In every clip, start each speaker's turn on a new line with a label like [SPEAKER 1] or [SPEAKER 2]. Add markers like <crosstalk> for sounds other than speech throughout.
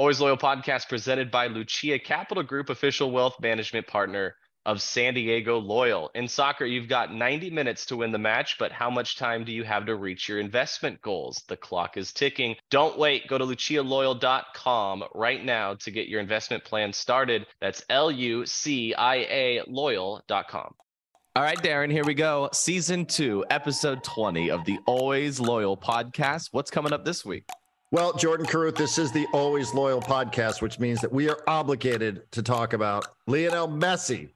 [SPEAKER 1] Always Loyal podcast presented by Lucia Capital Group, official wealth management partner of San Diego Loyal. In soccer, you've got 90 minutes to win the match, but how much time do you have to reach your investment goals? The clock is ticking. Don't wait. Go to lucialoyal.com right now to get your investment plan started. That's L U C I A loyal.com.
[SPEAKER 2] All right, Darren, here we go. Season two, episode 20 of the Always Loyal podcast. What's coming up this week?
[SPEAKER 3] Well, Jordan Carruth, this is the Always Loyal podcast, which means that we are obligated to talk about Lionel Messi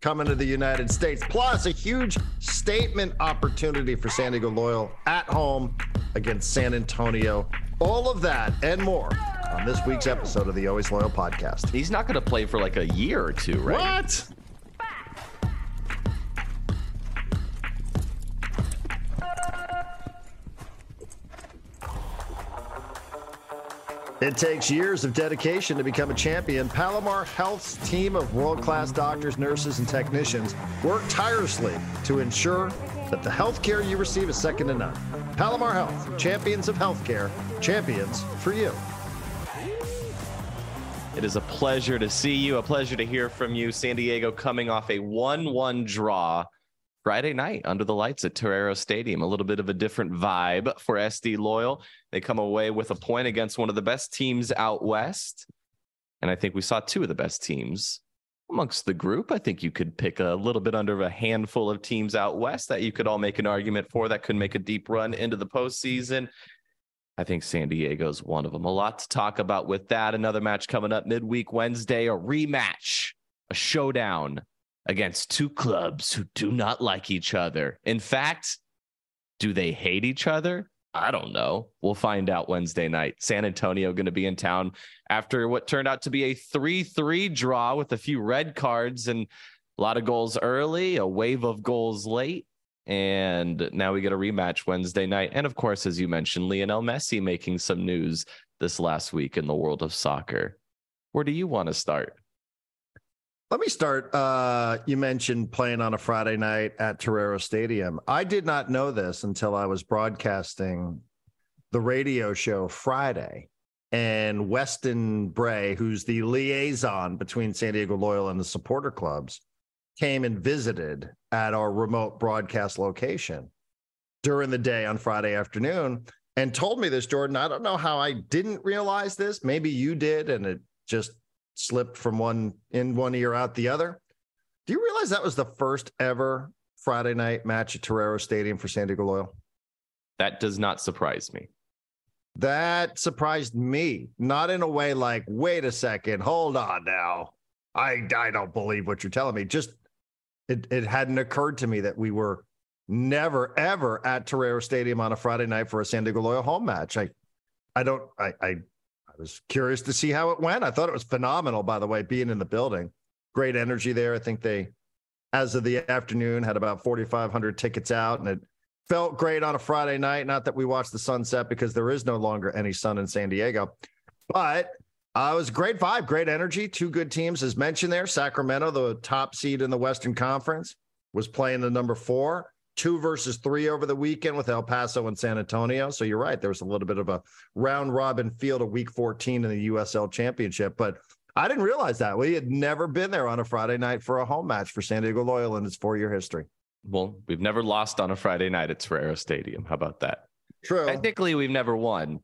[SPEAKER 3] coming to the United States, plus a huge statement opportunity for San Diego Loyal at home against San Antonio. All of that and more on this week's episode of the Always Loyal podcast.
[SPEAKER 2] He's not going to play for like a year or two, right?
[SPEAKER 3] What? It takes years of dedication to become a champion. Palomar Health's team of world class doctors, nurses, and technicians work tirelessly to ensure that the health care you receive is second to none. Palomar Health, champions of healthcare, champions for you.
[SPEAKER 2] It is a pleasure to see you, a pleasure to hear from you. San Diego coming off a 1 1 draw Friday night under the lights at Torero Stadium. A little bit of a different vibe for SD Loyal. They come away with a point against one of the best teams out west. And I think we saw two of the best teams amongst the group. I think you could pick a little bit under a handful of teams out west that you could all make an argument for that could make a deep run into the postseason. I think San Diego's one of them. A lot to talk about with that. Another match coming up midweek Wednesday, a rematch, a showdown against two clubs who do not like each other. In fact, do they hate each other? I don't know. We'll find out Wednesday night. San Antonio going to be in town after what turned out to be a 3 3 draw with a few red cards and a lot of goals early, a wave of goals late. And now we get a rematch Wednesday night. And of course, as you mentioned, Lionel Messi making some news this last week in the world of soccer. Where do you want to start?
[SPEAKER 3] Let me start. Uh, you mentioned playing on a Friday night at Torero Stadium. I did not know this until I was broadcasting the radio show Friday. And Weston Bray, who's the liaison between San Diego Loyal and the supporter clubs, came and visited at our remote broadcast location during the day on Friday afternoon and told me this, Jordan. I don't know how I didn't realize this. Maybe you did, and it just slipped from one in one ear out the other. Do you realize that was the first ever Friday night match at Torero Stadium for San Diego Loyal?
[SPEAKER 2] That does not surprise me.
[SPEAKER 3] That surprised me, not in a way like, wait a second, hold on now. I I don't believe what you're telling me. Just it it hadn't occurred to me that we were never ever at Torero Stadium on a Friday night for a San Diego Loyal home match. I I don't I I was curious to see how it went. I thought it was phenomenal, by the way, being in the building. Great energy there. I think they, as of the afternoon, had about 4,500 tickets out, and it felt great on a Friday night. Not that we watched the sunset because there is no longer any sun in San Diego, but uh, it was a great vibe, great energy. Two good teams, as mentioned there. Sacramento, the top seed in the Western Conference, was playing the number four two versus three over the weekend with El Paso and San Antonio. So you're right. There was a little bit of a round robin field of week 14 in the USL championship. But I didn't realize that. We had never been there on a Friday night for a home match for San Diego Loyal in its four year history.
[SPEAKER 2] Well, we've never lost on a Friday night at Torero Stadium. How about that?
[SPEAKER 3] True.
[SPEAKER 2] Technically, we've never won,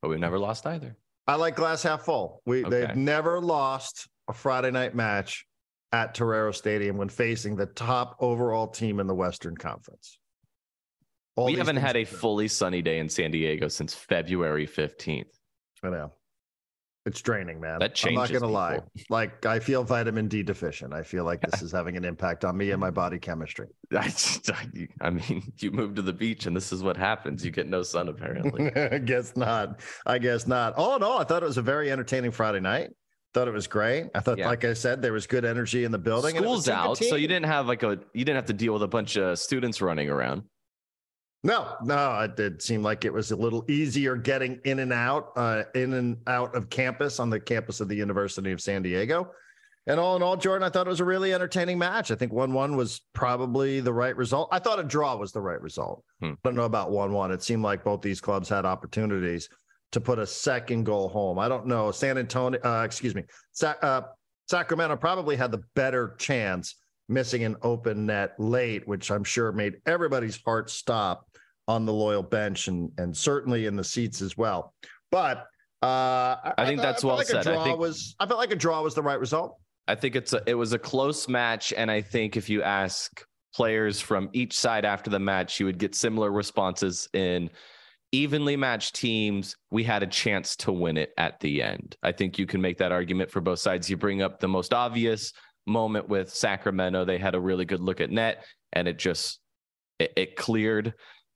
[SPEAKER 2] but we've never lost either.
[SPEAKER 3] I like glass half full. We okay. they've never lost a Friday night match at Torero Stadium when facing the top overall team in the Western Conference.
[SPEAKER 2] All we haven't had a fully sunny day in San Diego since February 15th.
[SPEAKER 3] I know. It's draining, man.
[SPEAKER 2] That changes.
[SPEAKER 3] I'm not going to lie. Like, I feel vitamin D deficient. I feel like this <laughs> is having an impact on me and my body chemistry.
[SPEAKER 2] I, just, I mean, <laughs> you move to the beach and this is what happens. You get no sun, apparently. <laughs>
[SPEAKER 3] I guess not. I guess not. Oh, no. I thought it was a very entertaining Friday night. Thought it was great. I thought, yeah. like I said, there was good energy in the building.
[SPEAKER 2] School's out, so you didn't have like a you didn't have to deal with a bunch of students running around.
[SPEAKER 3] No, no, it did seem like it was a little easier getting in and out, uh, in and out of campus on the campus of the University of San Diego. And all in all, Jordan, I thought it was a really entertaining match. I think 1 1 was probably the right result. I thought a draw was the right result. Hmm. I don't know about 1 1. It seemed like both these clubs had opportunities to put a second goal home. I don't know. San Antonio, uh, excuse me, Sa- uh, Sacramento probably had the better chance missing an open net late, which I'm sure made everybody's heart stop on the loyal bench and and certainly in the seats as well. But uh, I,
[SPEAKER 2] I think
[SPEAKER 3] I
[SPEAKER 2] that's
[SPEAKER 3] felt
[SPEAKER 2] well
[SPEAKER 3] like
[SPEAKER 2] said. I think-
[SPEAKER 3] was I felt like a draw was the right result.
[SPEAKER 2] I think it's a, it was a close match, and I think if you ask players from each side after the match, you would get similar responses in evenly matched teams. We had a chance to win it at the end. I think you can make that argument for both sides. You bring up the most obvious moment with Sacramento; they had a really good look at net, and it just it, it cleared.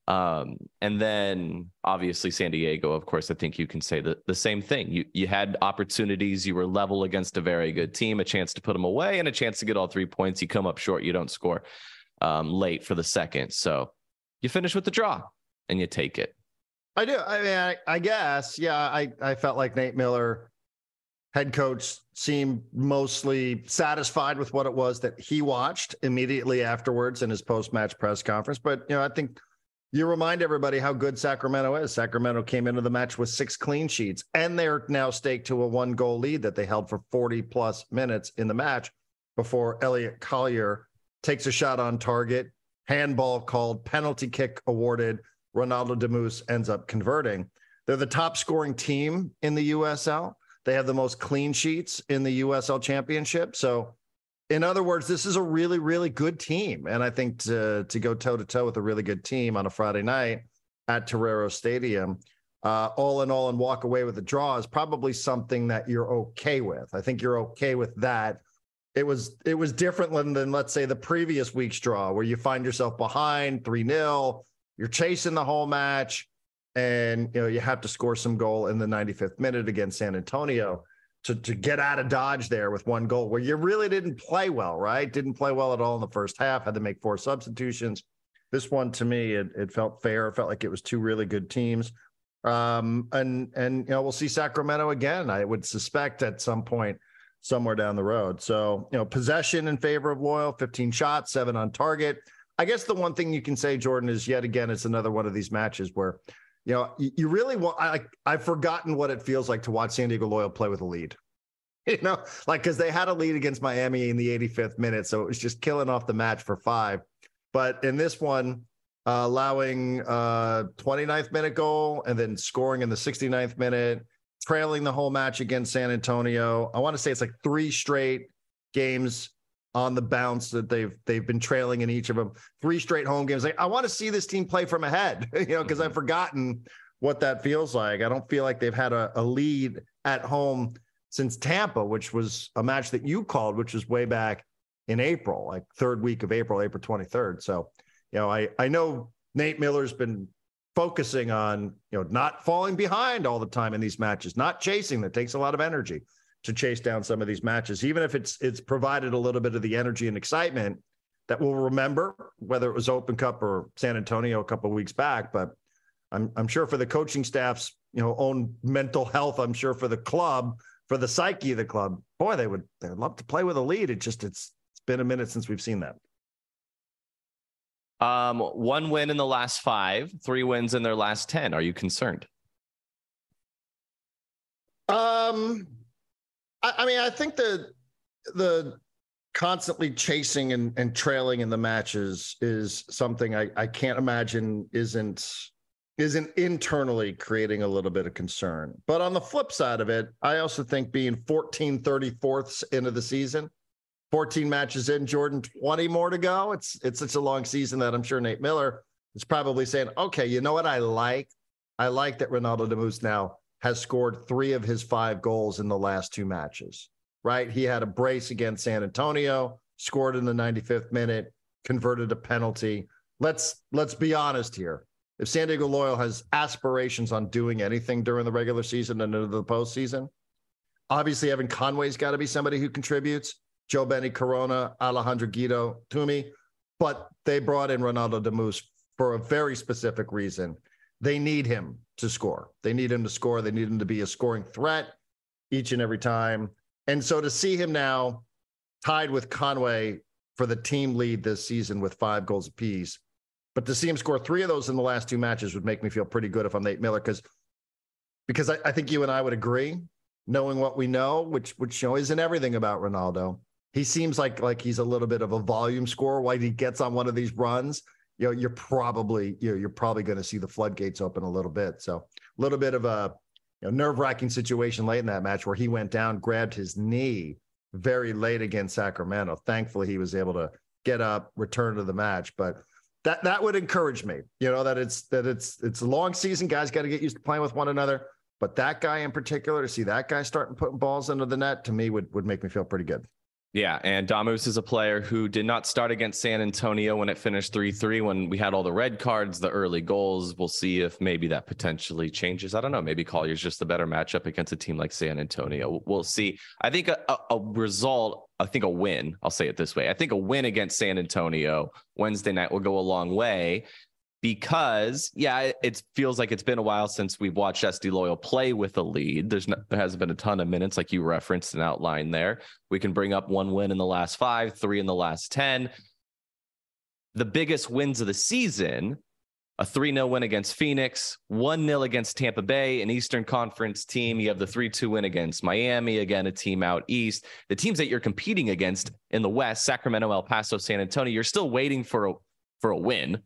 [SPEAKER 2] Um, and then obviously San Diego, of course, I think you can say the, the same thing. You you had opportunities, you were level against a very good team, a chance to put them away and a chance to get all three points. You come up short, you don't score um, late for the second. So you finish with the draw and you take it.
[SPEAKER 3] I do. I mean, I, I guess, yeah. I I felt like Nate Miller, head coach, seemed mostly satisfied with what it was that he watched immediately afterwards in his post match press conference. But you know, I think you remind everybody how good Sacramento is. Sacramento came into the match with six clean sheets, and they're now staked to a one goal lead that they held for 40 plus minutes in the match before Elliot Collier takes a shot on target, handball called, penalty kick awarded. Ronaldo De Damus ends up converting. They're the top scoring team in the USL. They have the most clean sheets in the USL championship. So in other words, this is a really, really good team. And I think to, to go toe to toe with a really good team on a Friday night at Torero Stadium, uh, all in all, and walk away with a draw is probably something that you're okay with. I think you're okay with that. It was it was different than, than let's say the previous week's draw, where you find yourself behind three 0 you're chasing the whole match, and you know you have to score some goal in the 95th minute against San Antonio to, to get out of Dodge there with one goal where you really didn't play well, right? Didn't play well at all in the first half, had to make four substitutions. This one to me, it, it felt fair. It felt like it was two really good teams. Um, and and you know, we'll see Sacramento again, I would suspect at some point somewhere down the road. So, you know, possession in favor of Loyal, 15 shots, seven on target. I guess the one thing you can say, Jordan, is yet again, it's another one of these matches where you know, you, really want. I. I've forgotten what it feels like to watch San Diego Loyal play with a lead. <laughs> You know, like because they had a lead against Miami in the 85th minute, so it was just killing off the match for five. But in this one, uh, allowing uh 29th minute goal and then scoring in the 69th minute, trailing the whole match against San Antonio. I want to say it's like three straight games on the bounce that they've they've been trailing in each of them. Three straight home games. Like I want to see this team play from ahead, <laughs> you know, because I've mm-hmm. forgotten what that feels like. I don't feel like they've had a, a lead at home since Tampa, which was a match that you called, which was way back in April, like third week of April, April 23rd. So, you know, I I know Nate Miller's been focusing on, you know, not falling behind all the time in these matches, not chasing. That takes a lot of energy to chase down some of these matches, even if it's it's provided a little bit of the energy and excitement that we'll remember, whether it was Open Cup or San Antonio a couple of weeks back. But I'm I'm sure for the coaching staff's you know own mental health, I'm sure for the club, for the psyche of the club, boy, they would they'd love to play with a lead. It just it's it's been a minute since we've seen that.
[SPEAKER 2] Um, one win in the last five, three wins in their last ten. Are you concerned?
[SPEAKER 3] Um, I, I mean, I think the the constantly chasing and, and trailing in the matches is something I, I can't imagine isn't isn't internally creating a little bit of concern. But on the flip side of it, I also think being 14 34ths into the season, 14 matches in, Jordan, 20 more to go. It's it's such a long season that I'm sure Nate Miller is probably saying, okay, you know what I like? I like that Ronaldo Damus now has scored three of his five goals in the last two matches, right? He had a brace against San Antonio, scored in the 95th minute, converted a penalty. Let's let's be honest here. If San Diego Loyal has aspirations on doing anything during the regular season and into the postseason, obviously Evan Conway's got to be somebody who contributes. Joe Benny Corona, Alejandro Guido, Tumi, but they brought in Ronaldo Damus for a very specific reason. They need him to score. They need him to score. They need him to be a scoring threat each and every time. And so to see him now tied with Conway for the team lead this season with five goals apiece, but to see him score three of those in the last two matches would make me feel pretty good if I'm Nate Miller because because I, I think you and I would agree, knowing what we know, which which you know isn't everything about Ronaldo. He seems like like he's a little bit of a volume scorer. When he gets on one of these runs, you know, you're probably you know, you're probably going to see the floodgates open a little bit. So a little bit of a you know, nerve wracking situation late in that match where he went down, grabbed his knee very late against Sacramento. Thankfully, he was able to get up, return to the match. But that that would encourage me, you know, that it's that it's it's a long season. Guys got to get used to playing with one another. But that guy in particular, to see that guy starting putting balls into the net, to me would would make me feel pretty good.
[SPEAKER 2] Yeah, and Damus is a player who did not start against San Antonio when it finished 3 3 when we had all the red cards, the early goals. We'll see if maybe that potentially changes. I don't know. Maybe Collier's just a better matchup against a team like San Antonio. We'll see. I think a, a result, I think a win, I'll say it this way. I think a win against San Antonio Wednesday night will go a long way because yeah, it feels like it's been a while since we've watched SD Loyal play with a lead. There's no, there hasn't been a ton of minutes like you referenced and outlined there. We can bring up one win in the last five, three in the last 10. The biggest wins of the season, a 3-0 win against Phoenix, 1-0 against Tampa Bay, an Eastern Conference team. You have the 3-2 win against Miami, again, a team out east. The teams that you're competing against in the West, Sacramento, El Paso, San Antonio, you're still waiting for a for a win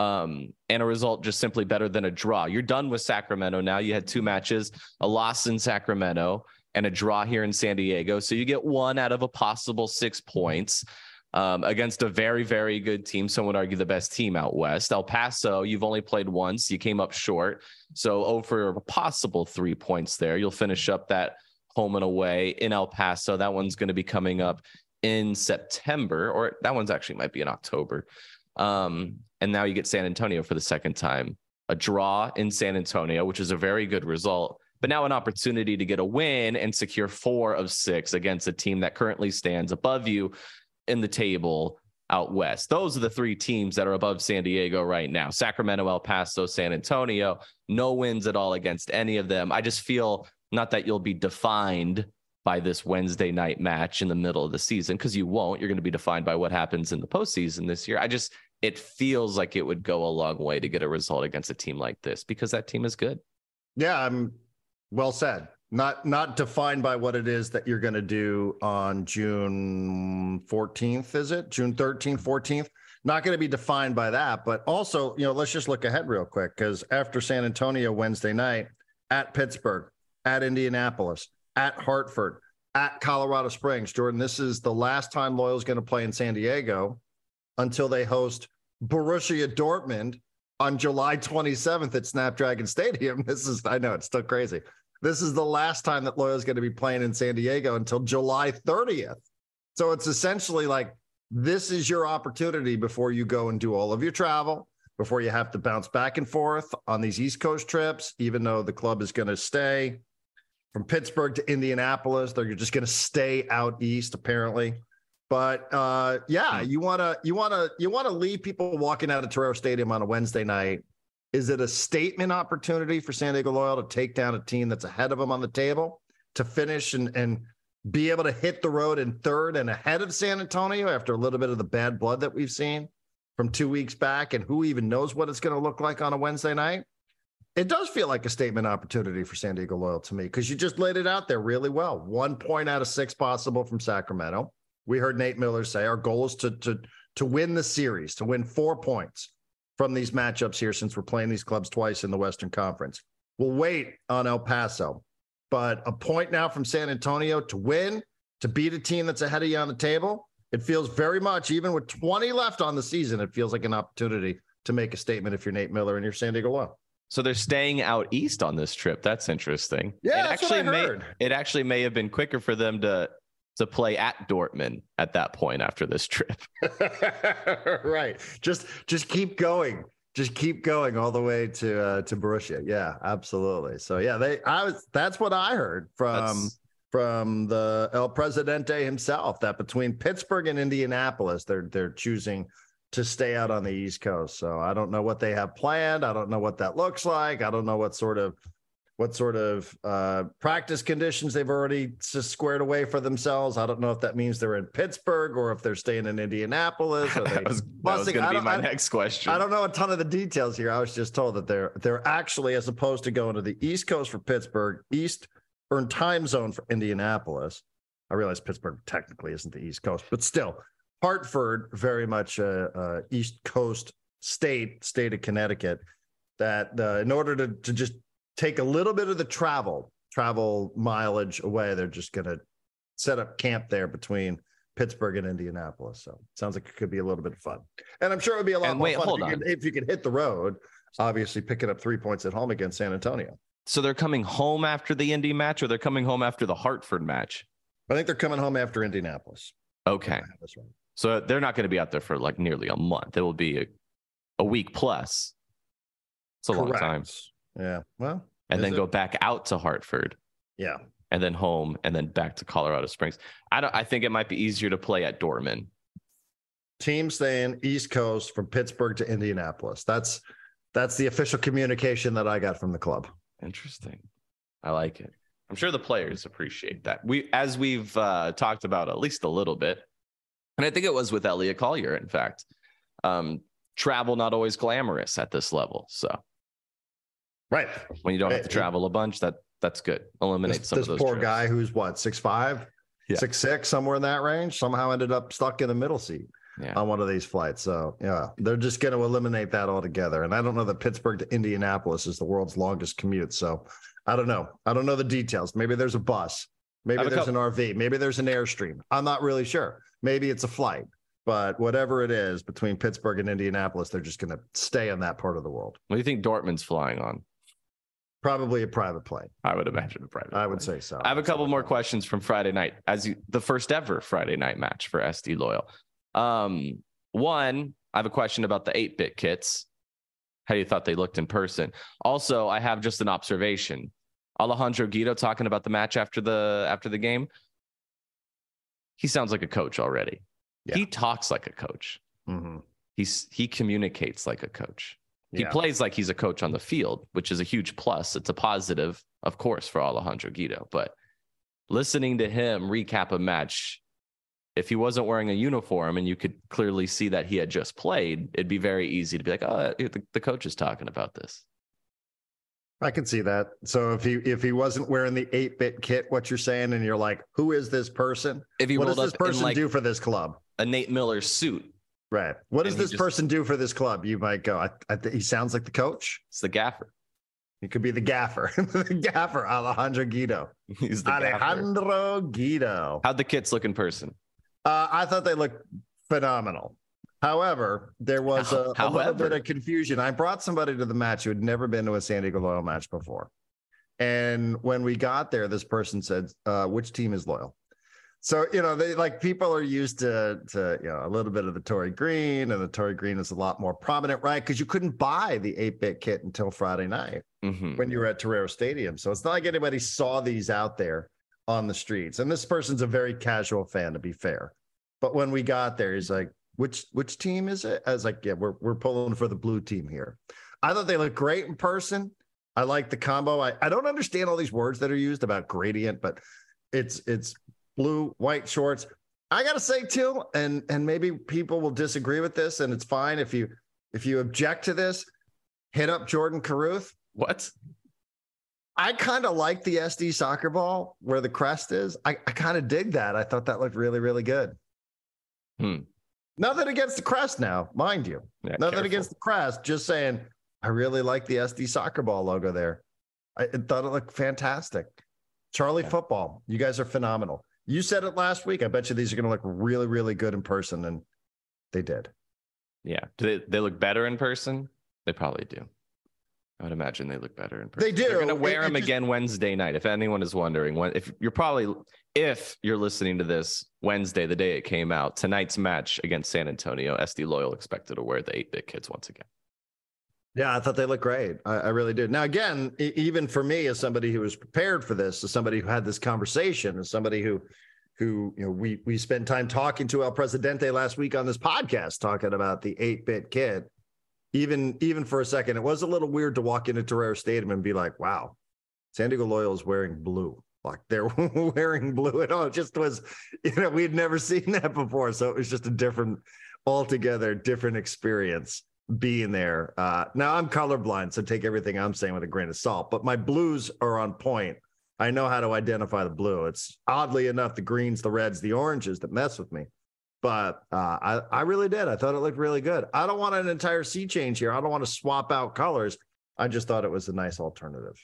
[SPEAKER 2] um, and a result just simply better than a draw. You're done with Sacramento now. You had two matches, a loss in Sacramento and a draw here in San Diego. So you get one out of a possible six points um, against a very, very good team. Some would argue the best team out west. El Paso, you've only played once. You came up short. So over a possible three points there. You'll finish up that home and away in El Paso. That one's going to be coming up in September, or that one's actually might be in October. Um, and now you get San Antonio for the second time. A draw in San Antonio, which is a very good result, but now an opportunity to get a win and secure four of six against a team that currently stands above you in the table out west. Those are the three teams that are above San Diego right now Sacramento, El Paso, San Antonio. No wins at all against any of them. I just feel not that you'll be defined by this Wednesday night match in the middle of the season, because you won't. You're going to be defined by what happens in the postseason this year. I just it feels like it would go a long way to get a result against a team like this because that team is good.
[SPEAKER 3] Yeah, I'm well said. Not not defined by what it is that you're going to do on June 14th, is it? June 13th, 14th? Not going to be defined by that, but also, you know, let's just look ahead real quick cuz after San Antonio Wednesday night, at Pittsburgh, at Indianapolis, at Hartford, at Colorado Springs, Jordan, this is the last time Loyal's going to play in San Diego until they host Borussia Dortmund on July 27th at Snapdragon Stadium. <laughs> This is, I know it's still crazy. This is the last time that Loyal is going to be playing in San Diego until July 30th. So it's essentially like this is your opportunity before you go and do all of your travel, before you have to bounce back and forth on these East Coast trips, even though the club is going to stay from Pittsburgh to Indianapolis. They're just going to stay out east, apparently. But uh, yeah, hmm. you wanna you wanna you wanna leave people walking out of Torero Stadium on a Wednesday night. Is it a statement opportunity for San Diego Loyal to take down a team that's ahead of them on the table to finish and and be able to hit the road in third and ahead of San Antonio after a little bit of the bad blood that we've seen from two weeks back, and who even knows what it's going to look like on a Wednesday night? It does feel like a statement opportunity for San Diego Loyal to me because you just laid it out there really well. One point out of six possible from Sacramento we heard Nate Miller say our goal is to to to win the series, to win four points from these matchups here since we're playing these clubs twice in the Western Conference. We'll wait on El Paso, but a point now from San Antonio to win, to beat a team that's ahead of you on the table. It feels very much, even with 20 left on the season, it feels like an opportunity to make a statement if you're Nate Miller and you're San Diego Loyal.
[SPEAKER 2] So they're staying out east on this trip. That's interesting.
[SPEAKER 3] Yeah,
[SPEAKER 2] it
[SPEAKER 3] that's
[SPEAKER 2] actually
[SPEAKER 3] what I heard.
[SPEAKER 2] may it actually may have been quicker for them to to play at Dortmund at that point after this trip. <laughs> <laughs>
[SPEAKER 3] right. Just just keep going. Just keep going all the way to uh, to Borussia. Yeah, absolutely. So yeah, they I was that's what I heard from that's... from the El Presidente himself that between Pittsburgh and Indianapolis, they're they're choosing to stay out on the East Coast. So I don't know what they have planned. I don't know what that looks like. I don't know what sort of what sort of uh, practice conditions they've already squared away for themselves. I don't know if that means they're in Pittsburgh or if they're staying in Indianapolis. Or <laughs>
[SPEAKER 2] that was, was going
[SPEAKER 3] I
[SPEAKER 2] to be
[SPEAKER 3] don't-
[SPEAKER 2] my
[SPEAKER 3] I-
[SPEAKER 2] next question.
[SPEAKER 3] I don't know a ton of the details here. I was just told that they're they're actually, as opposed to going to the East Coast for Pittsburgh, East Eastern time zone for Indianapolis. I realize Pittsburgh technically isn't the East Coast, but still, Hartford very much a, a East Coast state, state of Connecticut. That uh, in order to to just take a little bit of the travel travel mileage away, they're just going to set up camp there between Pittsburgh and Indianapolis. So sounds like it could be a little bit of fun. And I'm sure it would be a lot
[SPEAKER 2] And
[SPEAKER 3] more
[SPEAKER 2] wait,
[SPEAKER 3] fun
[SPEAKER 2] hold
[SPEAKER 3] if, you could, if you could hit the road, obviously picking up three points at home against San Antonio.
[SPEAKER 2] So they're coming home after the Indy match, or they're coming home after the Hartford match.
[SPEAKER 3] I think they're coming home after Indianapolis.
[SPEAKER 2] Okay,
[SPEAKER 3] That's right.
[SPEAKER 2] so they're not going to be out there for like nearly a month. It will be a, a week plus. It's a long time,
[SPEAKER 3] Correct. Yeah. Well,
[SPEAKER 2] and then
[SPEAKER 3] it?
[SPEAKER 2] go back out to Hartford,
[SPEAKER 3] yeah.
[SPEAKER 2] and then home, and then back to Colorado Springs. I don't. I think it might be easier to play at Dortmund.
[SPEAKER 3] Team staying East Coast from Pittsburgh to Indianapolis. That's that's the official communication that I got from the club.
[SPEAKER 2] Interesting. I like it. I'm sure the players appreciate that. We, as we've uh, talked about at least a little bit, and I think it was with Elliot Collier. In fact, um, travel not always glamorous at this level. So
[SPEAKER 3] Right.
[SPEAKER 2] when you don't have to travel a bunch, that that's good. Eliminate
[SPEAKER 3] This,
[SPEAKER 2] some
[SPEAKER 3] this
[SPEAKER 2] of those.
[SPEAKER 3] poor
[SPEAKER 2] trips.
[SPEAKER 3] guy who's what, six five,
[SPEAKER 2] Yeah.
[SPEAKER 3] six six, somewhere in that range, somehow ended up stuck in the middle seat.
[SPEAKER 2] Yeah.
[SPEAKER 3] on one of these flights. So yeah, they're just going to eliminate that altogether. And I don't know that Pittsburgh to Indianapolis is the world's longest commute. So I don't know. I don't know the details. Maybe there's a bus. Maybe there's an RV. Maybe there's an airstream. I'm not really sure. Maybe it's a flight. But whatever it is between Pittsburgh and Indianapolis, they're just going to stay in that part of the world.
[SPEAKER 2] What do you think Dortmund's flying on?
[SPEAKER 3] Probably a private plane.
[SPEAKER 2] I would imagine a private.
[SPEAKER 3] I would say so.
[SPEAKER 2] I have a couple more questions from Friday night, as you, the first ever Friday night match for SD Loyal. Um, one, I have a question about the 8 bit kits. How you thought they looked in person. Also, I have just an observation. Alejandro Guido talking about the match after the after the game. He sounds like a coach already.
[SPEAKER 3] Yeah.
[SPEAKER 2] He talks like a coach.
[SPEAKER 3] Mhm.
[SPEAKER 2] He's he communicates like a coach. He
[SPEAKER 3] Yeah.
[SPEAKER 2] plays like he's a coach on the field, which is a huge plus. It's a positive, of course, for Alejandro Guido. But listening to him recap a match, if he wasn't wearing a uniform and you could clearly see that he had just played, it'd be very easy to be like, oh, the, the coach is talking about this.
[SPEAKER 3] I can see that. So if he if he wasn't wearing the eight bit kit, what you're saying, and you're like, who is this person?
[SPEAKER 2] If he
[SPEAKER 3] What does this person
[SPEAKER 2] like
[SPEAKER 3] do for this club?
[SPEAKER 2] a Nate Miller suit,
[SPEAKER 3] Right. What does this
[SPEAKER 2] just-
[SPEAKER 3] person do for this club? You might go. I, I think he sounds like the coach.
[SPEAKER 2] it's the gaffer.
[SPEAKER 3] He could be the gaffer. <laughs> the gaffer, Alejandro Guido. <laughs>
[SPEAKER 2] He's the gaffer.
[SPEAKER 3] Alejandro Guido.
[SPEAKER 2] How'd the kits look in person?
[SPEAKER 3] Uh, I thought they looked phenomenal. However, there was a, a little bit of confusion. I brought somebody to the match who had never been to a San Diego Loyal match before. And when we got there, this person said, uh, which team is loyal? So, you know, they like people are used to to you know a little bit of the Tory Green, and the Tory Green is a lot more prominent, right? Because you couldn't buy the 8-bit kit until Friday night
[SPEAKER 2] Mhm.
[SPEAKER 3] when you were at Torero Stadium. So it's not like anybody saw these out there on the streets. And this person's a very casual fan, to be fair. But when we got there, he's like, which which team is it? I was like, yeah, we're we're pulling for the blue team here. I thought they looked great in person. I like the combo. I, I don't understand all these words that are used about gradient, but it's it's blue, white shorts. I gotta say too, and and maybe people will disagree with this, and it's fine if you if you object to this, hit up Jordan Carruth.
[SPEAKER 2] What?
[SPEAKER 3] I kind of like the SD soccer ball where the crest is. I, I kind of dig that. I thought that looked really, really good.
[SPEAKER 2] Hmm.
[SPEAKER 3] Nothing against the crest now, mind you.
[SPEAKER 2] Yeah,
[SPEAKER 3] Nothing
[SPEAKER 2] careful.
[SPEAKER 3] against the crest. Just saying, I really like the SD soccer ball logo there. I, I thought it looked fantastic. Charlie
[SPEAKER 2] Yeah.
[SPEAKER 3] football, you guys are phenomenal. You said it last week. I bet you these are going to look really, really good in person, and they did.
[SPEAKER 2] Yeah. Do they, they look better in person? They probably do. I would imagine they look better in person.
[SPEAKER 3] They do.
[SPEAKER 2] They're gonna wear
[SPEAKER 3] It- it
[SPEAKER 2] them
[SPEAKER 3] just-
[SPEAKER 2] again Wednesday night. If anyone is wondering, when if you're probably if you're listening to this Wednesday, the day it came out, tonight's match against San Antonio, SD Loyal expected to wear the eight bit kids once again.
[SPEAKER 3] Yeah, I thought they looked great. I, I really did. Now, again, e- even for me, as somebody who was prepared for this, as somebody who had this conversation, as somebody who, who you know, we we spent time talking to El Presidente last week on this podcast, talking about the eight bit kid. Even even for a second, it was a little weird to walk into Torero Stadium and be like, "Wow, San Diego Loyal is wearing blue. Like they're <laughs> wearing blue. at all just was, you know, we'd never seen that before. So it was just a different, altogether different experience being there. Uh, now I'm colorblind, so take everything I'm saying with a grain of salt, but my blues are on point. I know how to identify the blue. It's oddly enough the greens, the reds, the oranges that mess with me. But uh, I, I really did. I thought it looked really good. I don't want an entire sea change here. I don't want to swap out colors. I just thought it was a nice alternative.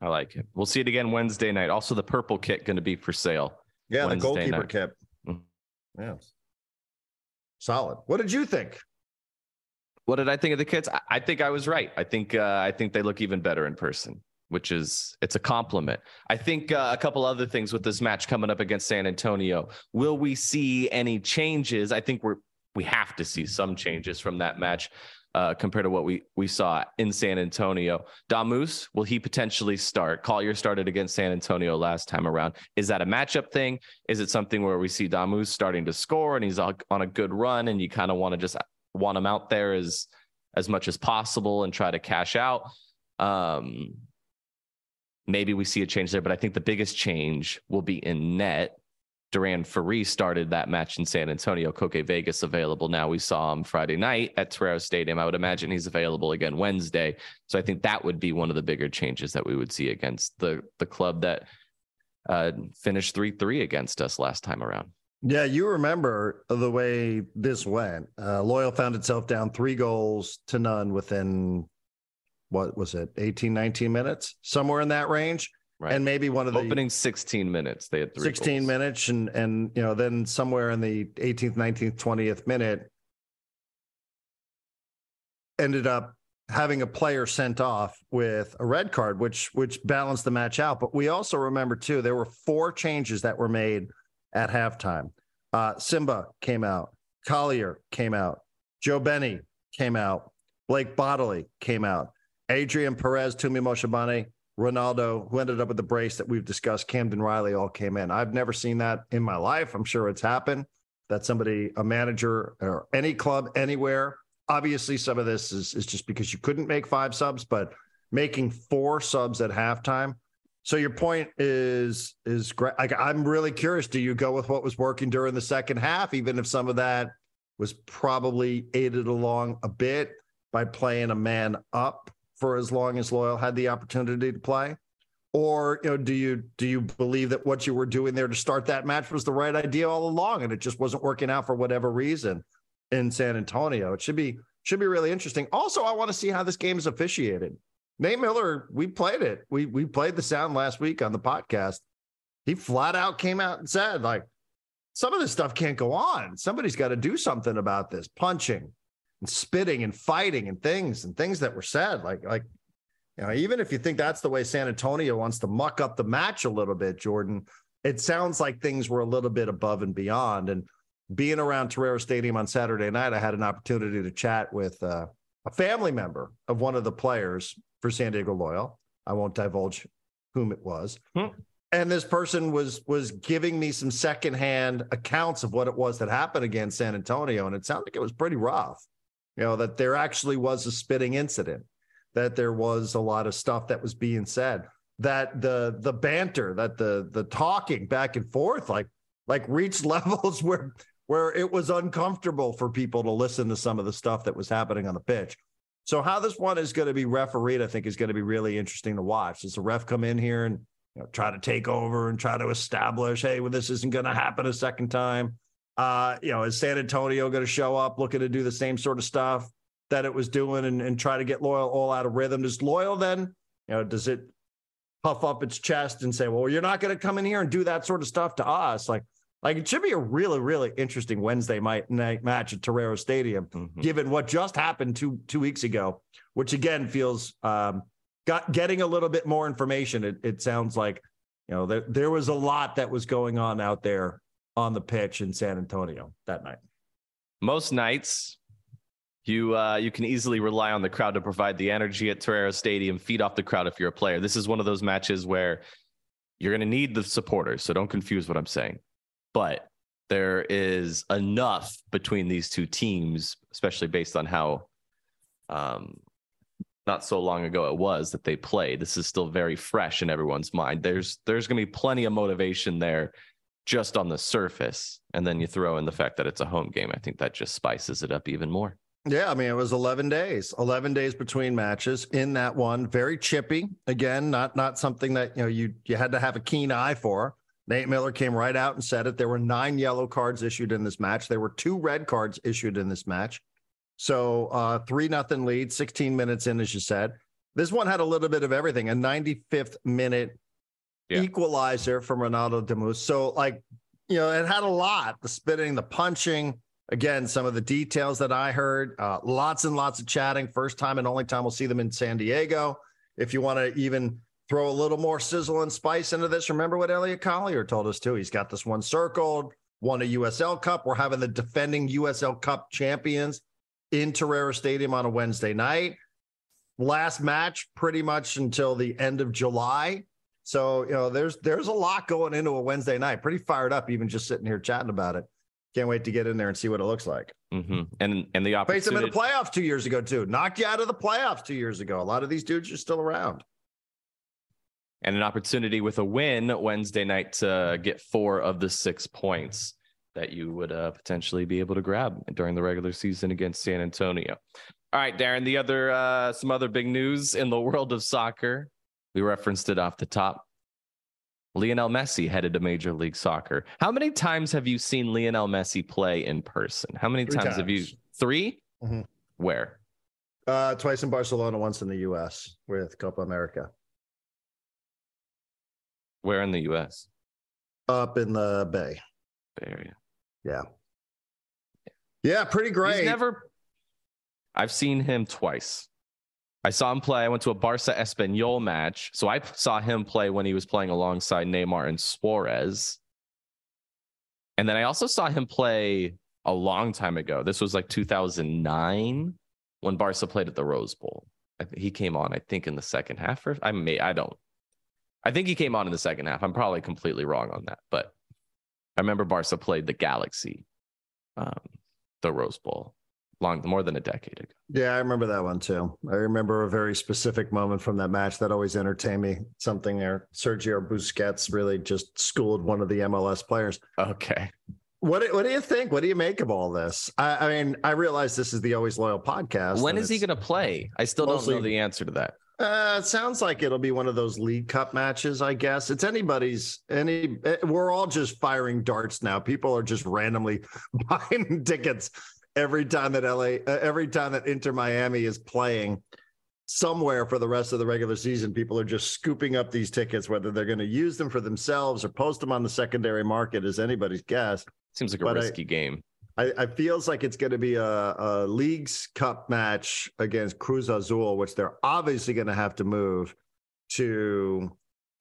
[SPEAKER 2] I like it. We'll see it again Wednesday night. Also, the purple kit going to be for sale.
[SPEAKER 3] Yeah,
[SPEAKER 2] Wednesday
[SPEAKER 3] the goalkeeper
[SPEAKER 2] night.
[SPEAKER 3] kit.
[SPEAKER 2] Mhm.
[SPEAKER 3] Yeah. Solid. What did you think?
[SPEAKER 2] What did I think of the kits? I, think I was right. I think uh, I think they look even better in person, which is it's a compliment. I think uh, a couple other things with this match coming up against San Antonio. Will we see any changes? I think we're we have to see some changes from that match uh, compared to what we we saw in San Antonio. Damus, will he potentially start? Collier started against San Antonio last time around. Is that a matchup thing? Is it something where we see Damus starting to score and he's on a good run and you kind of want to just want them out there as as much as possible and try to cash out? Um, maybe we see a change there, but I think the biggest change will be in net. Duran Ferree started that match in San Antonio. Koke Vegas available now. We saw him Friday night at Torero Stadium. I would imagine he's available again Wednesday. So I think that would be one of the bigger changes that we would see against the the club that uh, finished three three against us last time around.
[SPEAKER 3] Yeah, you remember the way this went. Uh, Loyal found itself down three goals to none within what was it, 18, 19 minutes, somewhere in that range.
[SPEAKER 2] Right.
[SPEAKER 3] And maybe one of the
[SPEAKER 2] Opening 16 minutes, they had three
[SPEAKER 3] 16
[SPEAKER 2] goals.
[SPEAKER 3] minutes and and you know then somewhere in the 18th 19th 20th minute ended up having a player sent off with a red card which which balanced the match out but we also remember too there were four changes that were made at halftime uh simba came out collier came out joe benny came out blake bodily came out adrian perez tumi moshobane Ronaldo, who ended up with the brace that we've discussed, Camden Riley all came in. I've never seen that in my life. I'm sure it's happened that somebody, a manager or any club anywhere. Obviously, some of this is, is just because you couldn't make five subs, but making four subs at halftime. So your point is is great. Like, I'm really curious. Do you go with what was working during the second half, even if some of that was probably aided along a bit by playing a man up for as long as Loyal had the opportunity to play? Or you know, do you do you believe that what you were doing there to start that match was the right idea all along, and it just wasn't working out for whatever reason in San Antonio? It should be should be really interesting. Also, I want to see how this game is officiated. Nate Miller, we played it. We we played the sound last week on the podcast. He flat out came out and said, like, some of this stuff can't go on. Somebody's got to do something about this. Punching, and spitting and fighting and things and things that were said. Like, like, you know, even if you think that's the way San Antonio wants to muck up the match a little bit, Jordan, it sounds like things were a little bit above and beyond. And being around Torero Stadium on Saturday night, I had an opportunity to chat with uh, a family member of one of the players for San Diego Loyal. I won't divulge whom it was.
[SPEAKER 2] Hmm.
[SPEAKER 3] And this person was was giving me some secondhand accounts of what it was that happened against San Antonio, and it sounded like it was pretty rough you know that there actually was a spitting incident that there was a lot of stuff that was being said that the the banter that the the talking back and forth like like reached <laughs> levels where where it was uncomfortable for people to listen to some of the stuff that was happening on the pitch so how this one is going to be refereed i think is going to be really interesting to watch does the ref come in here and you know, try to take over and try to establish hey well this isn't going to happen a second time uh, you know, is San Antonio going to show up looking to do the same sort of stuff that it was doing and, and try to get Loyal all out of rhythm? Does Loyal then, you know, does it puff up its chest and say, well, you're not going to come in here and do that sort of stuff to us? Like, like it should be a really, really interesting Wednesday night match at Torero Stadium,
[SPEAKER 2] Mhm.
[SPEAKER 3] given what just happened two two weeks ago, which again feels um, got getting a little bit more information. It, it sounds like you know there there was a lot that was going on out there on the pitch in San Antonio that night.
[SPEAKER 2] most nights you uh, you can easily rely on the crowd to provide the energy at Torero Stadium, feed off the crowd if you're a player. This is one of those matches where you're going to need the supporters, so don't confuse what I'm saying. But there is enough between these two teams, especially based on how um, not so long ago it was that they played. This is still very fresh in everyone's mind. There's there's going to be plenty of motivation there just on the surface. And then you throw in the fact that it's a home game. I think that just spices it up even more.
[SPEAKER 3] Yeah, I mean it was 11 days. 11 days between matches in that one. Very chippy. Again, not not something that, you know, you you had to have a keen eye for. Nate Miller came right out and said it. There were 9 yellow cards issued in this match. There were 2 red cards issued in this match. So uh, three nothing lead, 16 minutes in, as you said. This one had a little bit of everything. A 95th minute yeah. equalizer from Ronaldo Damus. So like, you know, it had a lot. The spitting, the punching. Again, some of the details that I heard. Uh, lots and lots of chatting. First time and only time we'll see them in San Diego. If you want to even throw a little more sizzle and spice into this, remember what Elliot Collier told us too. He's got this one circled. Won a USL Cup. We're having the defending USL Cup champions in Torero Stadium on a Wednesday night. Last match pretty much until the end of July. So, you know, there's there's a lot going into a Wednesday night. Pretty fired up, even just sitting here chatting about it. Can't wait to get in there and see what it looks like.
[SPEAKER 2] Mm-hmm. And and the opportunity.
[SPEAKER 3] Faced them in the playoffs two years ago too. Knocked you out of the playoffs two years ago. A lot of these dudes are still around.
[SPEAKER 2] And an opportunity with a win Wednesday night to get four of the six points that you would uh, potentially be able to grab during the regular season against San Antonio. All right, Darren. The other uh, some other big news in the world of soccer. We referenced it off the top. Lionel Messi headed to Major League Soccer. How many times have you seen Lionel Messi play in person? How many times, times, have you? 3 mm-hmm. Where?
[SPEAKER 3] Uh, twice in Barcelona, once in the U.S. with Copa America.
[SPEAKER 2] Where in the U.S.?
[SPEAKER 3] Up in the Bay.
[SPEAKER 2] Bay Area.
[SPEAKER 3] Yeah. Yeah, pretty great.
[SPEAKER 2] He's never. I've seen him twice. I saw him play. I went to a Barca Espanyol match. So I saw him play when he was playing alongside Neymar and Suarez. And then I also saw him play a long time ago. This was like 2009 when Barca played at the Rose Bowl. he came on, I think, in the second half. Or I may, I don't. I think he came on in the second half. I'm probably completely wrong on that, but I remember Barca played the Galaxy, um, the Rose Bowl, long more than a decade ago.
[SPEAKER 3] Yeah, I remember that one too. I remember a very specific moment from that match that always entertained me. Something there, Sergio Busquets really just schooled one of the MLS players.
[SPEAKER 2] Okay.
[SPEAKER 3] What what do you think? What do you make of all this? I, I mean, I realize this is the Always Loyal podcast.
[SPEAKER 2] When is he going to play? I still mostly, don't know the answer to that.
[SPEAKER 3] Uh, it sounds like it'll be one of those League Cup matches. I guess it's anybody's. Any eh, we're all just firing darts now. People are just randomly <laughs> buying tickets every time that LA, uh, every time that Inter Miami is playing somewhere for the rest of the regular season. People are just scooping up these tickets, whether they're going to use them for themselves or post them on the secondary market is anybody's guess.
[SPEAKER 2] Seems like a but risky I, game.
[SPEAKER 3] I, I feels like it's going to be a, a Leagues Cup match against Cruz Azul, which they're obviously going to have to move to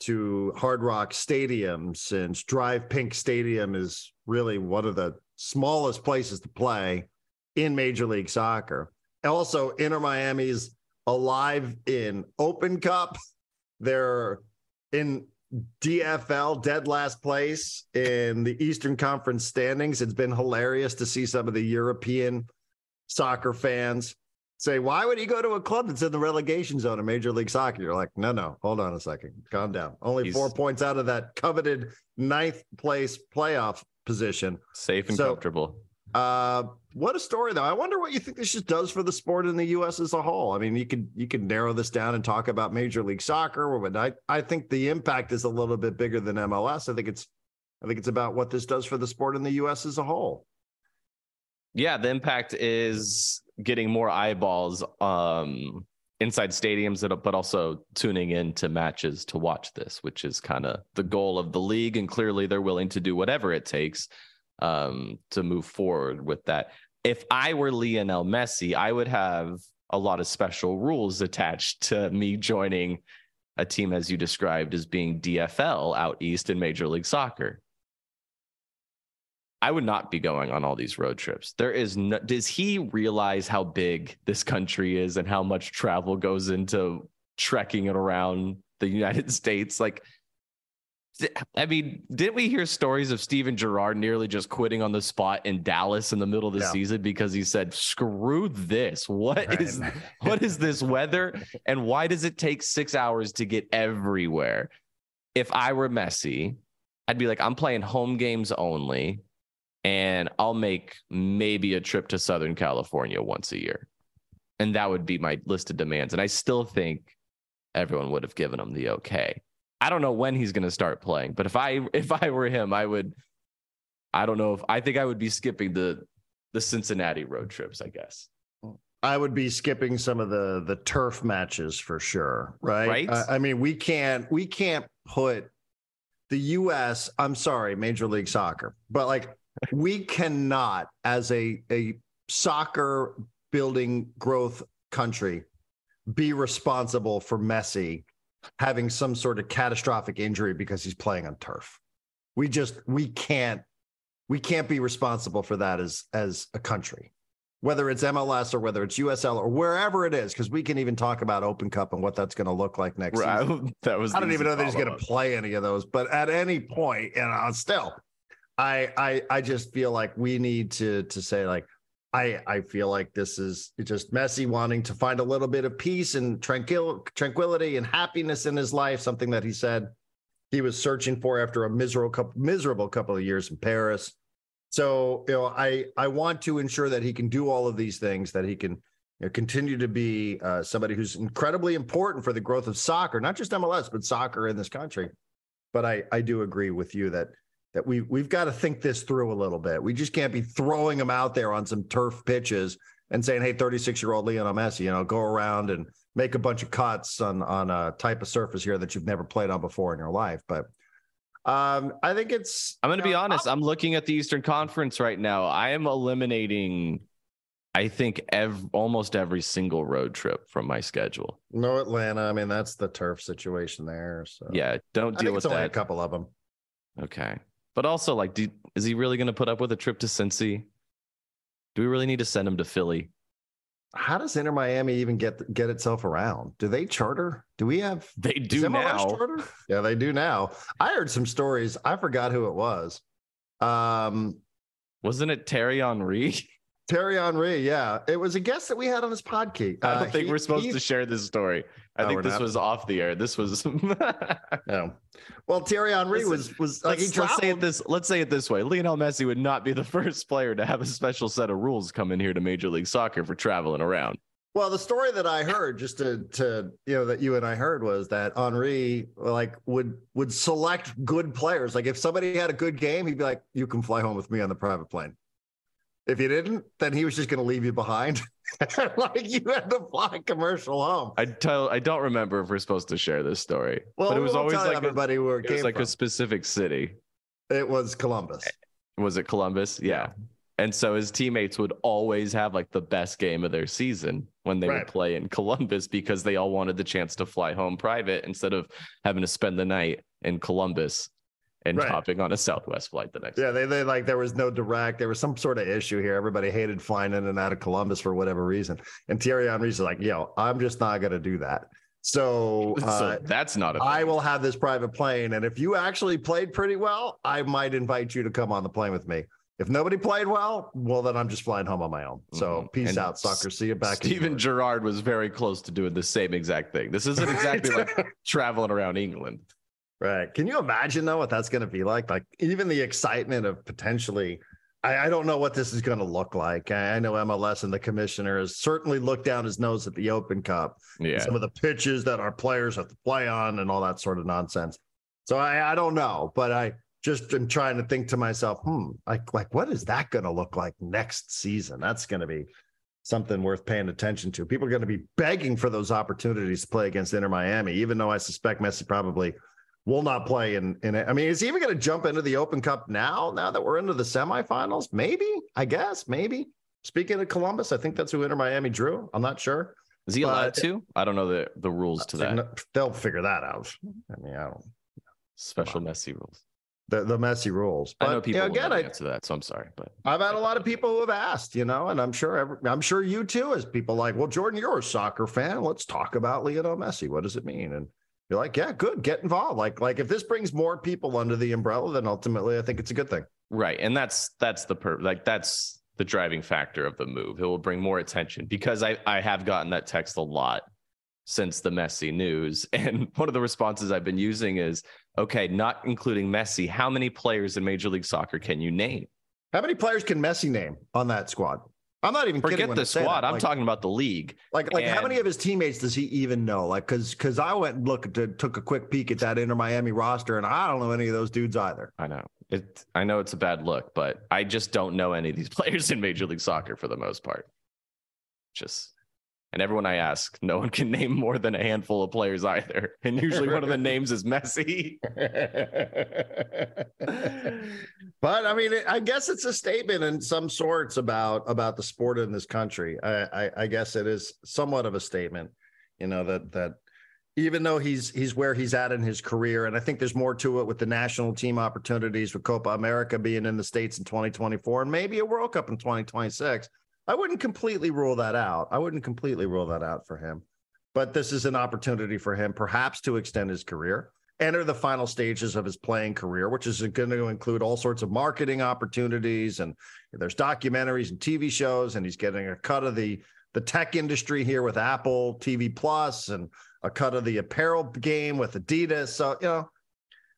[SPEAKER 3] to Hard Rock Stadium since DRV PNK Stadium is really one of the smallest places to play in Major League Soccer. Also, Inter Miami's alive in Open Cup. They're in DFL dead last place in the Eastern Conference standings. It's been hilarious to see some of the European soccer fans say, Why would he go to a club that's in the relegation zone of Major League Soccer? You're like, No, no, hold on a second. Calm down. Only He's four points out of that coveted ninth place playoff position.
[SPEAKER 2] Safe and so, comfortable.
[SPEAKER 3] Uh, what a story, though. I wonder what you think this just does for the sport in the U.S. as a whole. I mean, you could you could narrow this down and talk about Major League Soccer, but I I think the impact is a little bit bigger than MLS. I think it's I think it's about what this does for the sport in the U.S. as a whole.
[SPEAKER 2] Yeah, the impact is getting more eyeballs um, inside stadiums, but also tuning in to matches to watch this, which is kind of the goal of the league. And clearly, they're willing to do whatever it takes um, to move forward with that. If I were Lionel Messi, I would have a lot of special rules attached to me joining a team as you described as being DFL out east in Major League Soccer. I would not be going on all these road trips. There is no, does he realize how big this country is and how much travel goes into trekking it around the United <laughs> States? Like I mean, didn't we hear stories of Steven Gerrard nearly just quitting on the spot in Dallas in the middle of the
[SPEAKER 3] Yeah.
[SPEAKER 2] season because he said, "Screw this! What is
[SPEAKER 3] Right.
[SPEAKER 2] what is this weather, and why does it take six hours to get everywhere?" If I were Messi, I'd be like, "I'm playing home games only, and I'll make maybe a trip to Southern California once a year, and that would be my list of demands." And I still think everyone would have given him the okay. I don't know when he's going to start playing, but if I <laughs> if I were him, I would. I don't know if I think I would be skipping the the Cincinnati road trips. I guess.
[SPEAKER 3] I would be skipping some of the the turf matches for sure, right?
[SPEAKER 2] Right.
[SPEAKER 3] I, I mean, we can't we can't put the U.S. I'm sorry, Major League Soccer, but like <laughs> we cannot, as a a soccer building growth country, be responsible for Messi having some sort of catastrophic injury because he's playing on turf. We just we can't we can't be responsible for that as as a country whether it's MLS or whether it's USL or wherever it is, because we can even talk about Open Cup and what that's going to look like next season. <laughs>
[SPEAKER 2] that was.
[SPEAKER 3] I don't even know that he's going to play any of those, but at any and you know, still, I I I just feel like we need to to say like. I, I feel like this is just Messi wanting to find a little bit of peace and tranquil, tranquility and happiness in his life, something that he said he was searching for after a miserable couple, miserable couple of years in Paris. So, you know, I I want to ensure that he can do all of these things, that he can you know, continue to be uh, somebody who's incredibly important for the growth of soccer, not just MLS, but soccer in this country. But I I do agree with you that that we we've got to think this through a little bit. We just can't be throwing him out there on some turf pitches and saying, "Hey, 36 year old Lionel Messi, you know, go around and make a bunch of cuts on on a type of surface here that you've never played on before in your life." But um, I think it's.
[SPEAKER 2] I'm going to be honest. I'm looking at the Eastern Conference right now. I am eliminating. I think ev- almost every single road trip from my schedule.
[SPEAKER 3] No Atlanta. I mean, that's the turf situation there. So
[SPEAKER 2] Yeah, don't deal with
[SPEAKER 3] only a couple of them.
[SPEAKER 2] Okay. But also, like, do, is he really going to put up with a trip to Cincy? Do we really need to send him to Philly?
[SPEAKER 3] How does Inter Miami even get get itself around? Do they charter? Do we have <laughs>
[SPEAKER 2] They do now.
[SPEAKER 3] charter? Yeah, they do now. I heard some stories. I forgot who it was. Um,
[SPEAKER 2] Wasn't it Thierry Henry? <laughs>
[SPEAKER 3] Thierry Henry. Yeah, it was a guest that we had on his podcast.
[SPEAKER 2] I don't
[SPEAKER 3] Uh,
[SPEAKER 2] think
[SPEAKER 3] he-
[SPEAKER 2] we're supposed
[SPEAKER 3] he-
[SPEAKER 2] to share this story. I
[SPEAKER 3] Oh,
[SPEAKER 2] think this
[SPEAKER 3] not?
[SPEAKER 2] was off the air. This was.
[SPEAKER 3] No. <laughs> Well, Thierry Henry
[SPEAKER 2] Listen,
[SPEAKER 3] was was like he
[SPEAKER 2] let's, let's say it this. Let's say it this way: Lionel Messi would not be the <laughs> first player to have a special set of rules come in here to Major League Soccer for traveling around.
[SPEAKER 3] Well, the story that I heard, just to to you know, that you and I heard was that Henry like would would select good players. Like if somebody had a good game, he'd be like, "You can fly home with me on the private plane." If you didn't, then he was just going to leave you behind. <laughs> like you had to fly commercial home.
[SPEAKER 2] I tell. I don't remember if we're supposed to share this story,
[SPEAKER 3] Well,
[SPEAKER 2] but it was
[SPEAKER 3] we'll
[SPEAKER 2] always like a,
[SPEAKER 3] everybody where it,
[SPEAKER 2] it was like
[SPEAKER 3] from.
[SPEAKER 2] a specific city.
[SPEAKER 3] it was Columbus.
[SPEAKER 2] Was it Columbus? Yeah. And so his teammates would always have like the best game of their season when they
[SPEAKER 3] Right.
[SPEAKER 2] would play in Columbus because they all wanted the chance to fly home private instead of having to spend the night in Columbus and
[SPEAKER 3] Right.
[SPEAKER 2] hopping on a Southwest flight the next
[SPEAKER 3] Yeah, they, they like there was no direct. There was some sort of issue here. Everybody hated flying in and out of Columbus for whatever reason. And Thierry Henry's like, yo, I'm just not going to do that. So, <laughs>
[SPEAKER 2] so
[SPEAKER 3] uh,
[SPEAKER 2] that's not a
[SPEAKER 3] I will have this private plane. And if you actually played pretty well, I might invite you to come on the plane with me. If nobody played well, well, then I'm just flying home on my own. So
[SPEAKER 2] Mhm.
[SPEAKER 3] peace
[SPEAKER 2] And
[SPEAKER 3] out, soccer. See you back. Europe.
[SPEAKER 2] Gerrard was very close to doing the same exact thing. This isn't <laughs> exactly like traveling around England.
[SPEAKER 3] Right. Can you imagine though what that's going to be like? Like even the excitement of potentially. I, I don't know what this is going to look like. I, I know MLS and the commissioner has certainly looked down his nose at the Open Cup,
[SPEAKER 2] Yeah.
[SPEAKER 3] some of the pitches that our players have to play on, and all that sort of nonsense. So I, I don't know, but I just am trying to think to myself, hmm, like like what is that going to look like next season? That's going to be something worth paying attention to. People are going to be begging for those opportunities to play against Inter Miami, even though I suspect Messi probably will not play in in it. I mean, is he even going to jump into the Open Cup now? Now that we're into the semifinals, maybe. I guess maybe. Speaking of Columbus, I think that's who Inter Miami drew. I'm not sure.
[SPEAKER 2] Is he allowed
[SPEAKER 3] but-
[SPEAKER 2] to? I don't know the, the rules to that.
[SPEAKER 3] They'll figure that out. I mean, I don't
[SPEAKER 2] Special Messi rules.
[SPEAKER 3] the the Messi rules. But
[SPEAKER 2] I know people
[SPEAKER 3] you
[SPEAKER 2] will
[SPEAKER 3] again,
[SPEAKER 2] know
[SPEAKER 3] I,
[SPEAKER 2] answer that, so I'm sorry, but
[SPEAKER 3] I've had a lot of people who have asked, you know, and I'm sure every, I'm sure you too, as people like, well, Jordan, you're a soccer fan. Let's talk about Lionel Messi. What does it mean? And be like, yeah, good, get involved. Like, like if this brings more people under the umbrella, then ultimately I think it's a good thing.
[SPEAKER 2] Right. And that's that's the per like that's the driving factor of the move. It will bring more attention because I, I have gotten that text a lot since the Messi news. <laughs> And one of the responses I've been using is, okay, not including Messi, how many players in Major League Soccer can you name?
[SPEAKER 3] How many players can Messi name on that squad? I'm not even
[SPEAKER 2] forget the squad. I'm
[SPEAKER 3] like,
[SPEAKER 2] talking about the league.
[SPEAKER 3] Like, like
[SPEAKER 2] and,
[SPEAKER 3] how many of his teammates does he even know? Like, because because I went and looked at, took a quick peek at that Inter Miami roster, and I don't know any of those dudes either.
[SPEAKER 2] I know it. I know it's a bad look, but I just don't know any of these <laughs> players in Major League Soccer for the most part. Just and everyone I ask, no one can <laughs> name more than a handful of players either. <laughs> And usually one of the names is Messi. <laughs>
[SPEAKER 3] but I mean, I guess it's a statement in some sorts about about the sport in this country. I, I, I guess it is somewhat of a statement, you know, that that even though he's he's where he's at in his career, and I think there's more to it with the national team opportunities with Copa America being in the states in 2024 and maybe a World Cup in 2026 I wouldn't completely rule that out. I wouldn't completely rule that out for him. But this is an opportunity for him, perhaps to extend his career, enter the final stages of his playing career, which is going to include all sorts of marketing opportunities. And there's documentaries and TV shows, and he's getting a cut of the the tech industry here with Apple TV Plus and a cut of the apparel game with Adidas. So, you know,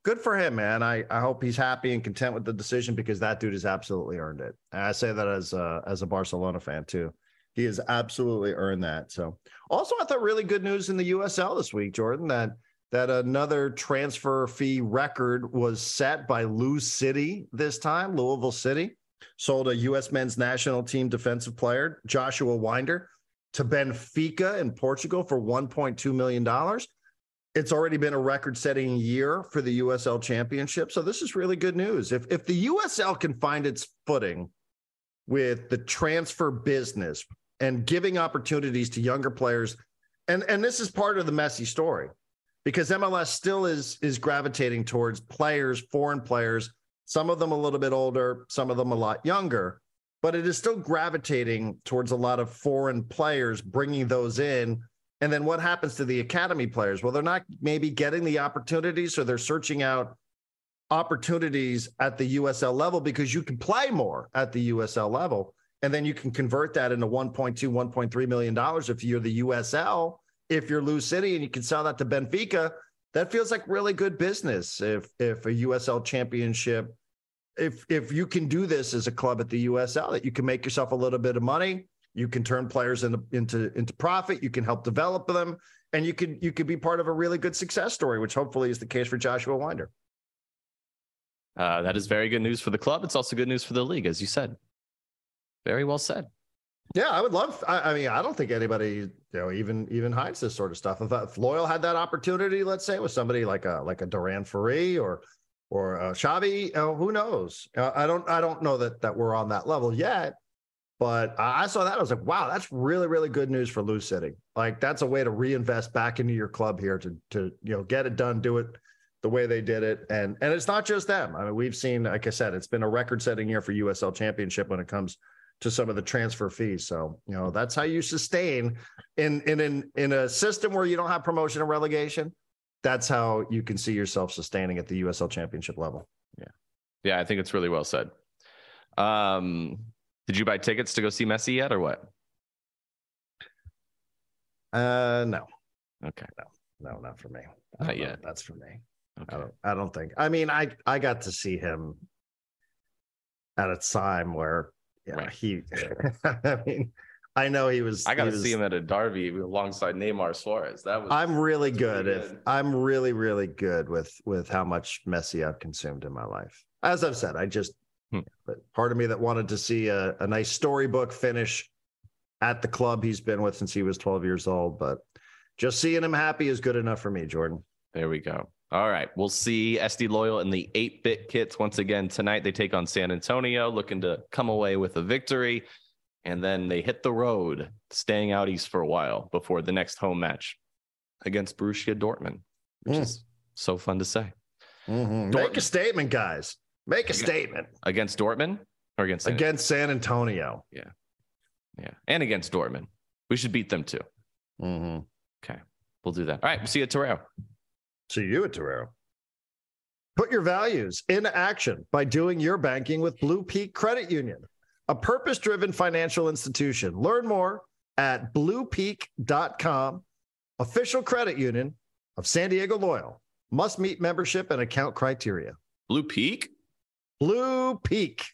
[SPEAKER 3] good for him, man. I, I hope he's happy and content with the decision because that dude has absolutely earned it. And I say that as a, as a Barcelona fan too. He has absolutely earned that. So also I thought really good news in the USL this week, Jordan, that that another transfer fee record was set by Lou City this time, Louisville City. Sold a U.S. men's national team defensive player, Joshua Wynder, to Benfica in Portugal for $1.2 million it's already been a record-setting year for the USL Championship. So this is really good news. If if the USL can find its footing with the transfer business and giving opportunities to younger players, and and this is part of the messy story, because MLS still is is gravitating towards players, foreign players, some of them a little bit older, some of them a lot younger, but it is still gravitating towards a lot of foreign players, bringing those in and then what happens to the academy players? Well, they're not maybe getting the opportunities, so they're searching out opportunities at the USL level because you can play more at the USL level. And then you can convert that into 1.2, 1.3 million dollars if you're the USL, if you're Lou City and you can sell that to Benfica. That feels like really good business if if a USL championship, if if you can do this as a club at the USL, that you can make yourself a little bit of money you can turn players into into into profit. You can help develop them, and you could you could be part of a really good success story, which hopefully is the case for Joshua Wynder.
[SPEAKER 2] Uh, that is very good news for the club. It's also good news for the league, as you said. Very well said.
[SPEAKER 3] Yeah, I would love. I, I, mean, I don't think anybody, you know, even even hides this sort of stuff. If, if Loyal had that opportunity, let's say, with somebody like a like a Duran Ferree or or uh, Xavi, uh, who knows? Uh, I don't I don't know that that we're on that level yet. But I saw that. I was like, wow, that's really, really good news for Lou City. Like that's a way to reinvest back into your club here to to you know get it done, do it the way they did it. And and it's not just them. I mean, we've seen, like I said, it's been a record-setting year for USL championship when it comes to some of the transfer fees. So, you know, that's how you sustain in in in in a system where you don't have promotion and relegation. That's how you can see yourself sustaining at the USL championship level.
[SPEAKER 2] Yeah. Yeah, I think it's really well said. Um did you buy tickets to go see Messi yet, or what?
[SPEAKER 3] Uh, no.
[SPEAKER 2] Okay.
[SPEAKER 3] No, no, not for me.
[SPEAKER 2] Not yet.
[SPEAKER 3] That's for me.
[SPEAKER 2] Okay.
[SPEAKER 3] I don't. I don't think. I mean, I I got to see him at a time where yeah, right. he. <laughs> I mean, I know he was.
[SPEAKER 2] I got
[SPEAKER 3] to
[SPEAKER 2] see him at a Derby alongside Neymar Suarez. That was.
[SPEAKER 3] I'm really good. If good. I'm really really good with with how much Messi I've consumed in my life. As I've said, I just Hmm. But part of me that wanted to see a, a nice storybook finish at the club he's been with since he was 12 years old. But just seeing him happy is good enough for me, Jordan.
[SPEAKER 2] There we go. All right. We'll see SD Loyal in the 8 bit kits once again tonight. They take on San Antonio, looking to come away with a victory. And then they hit the road, staying out east for a while before the next home match against Borussia Dortmund, which mm. is so fun to say.
[SPEAKER 3] Mm-hmm. Make a statement, guys. Make a statement
[SPEAKER 2] against Dortmund or against San
[SPEAKER 3] against San Antonio.
[SPEAKER 2] Yeah, yeah, and against Dortmund. We should beat them too.
[SPEAKER 3] Mm-hmm.
[SPEAKER 2] Okay, we'll do that. All right, we'll see you at Torero.
[SPEAKER 3] See you at Torero. Put your values in action by doing your banking with Blue Peak Credit Union, a purpose driven financial institution. Learn more at bluepeak.com, official credit union of San Diego Loyal. Must meet membership and account criteria.
[SPEAKER 2] Blue Peak?
[SPEAKER 3] Blue Peak.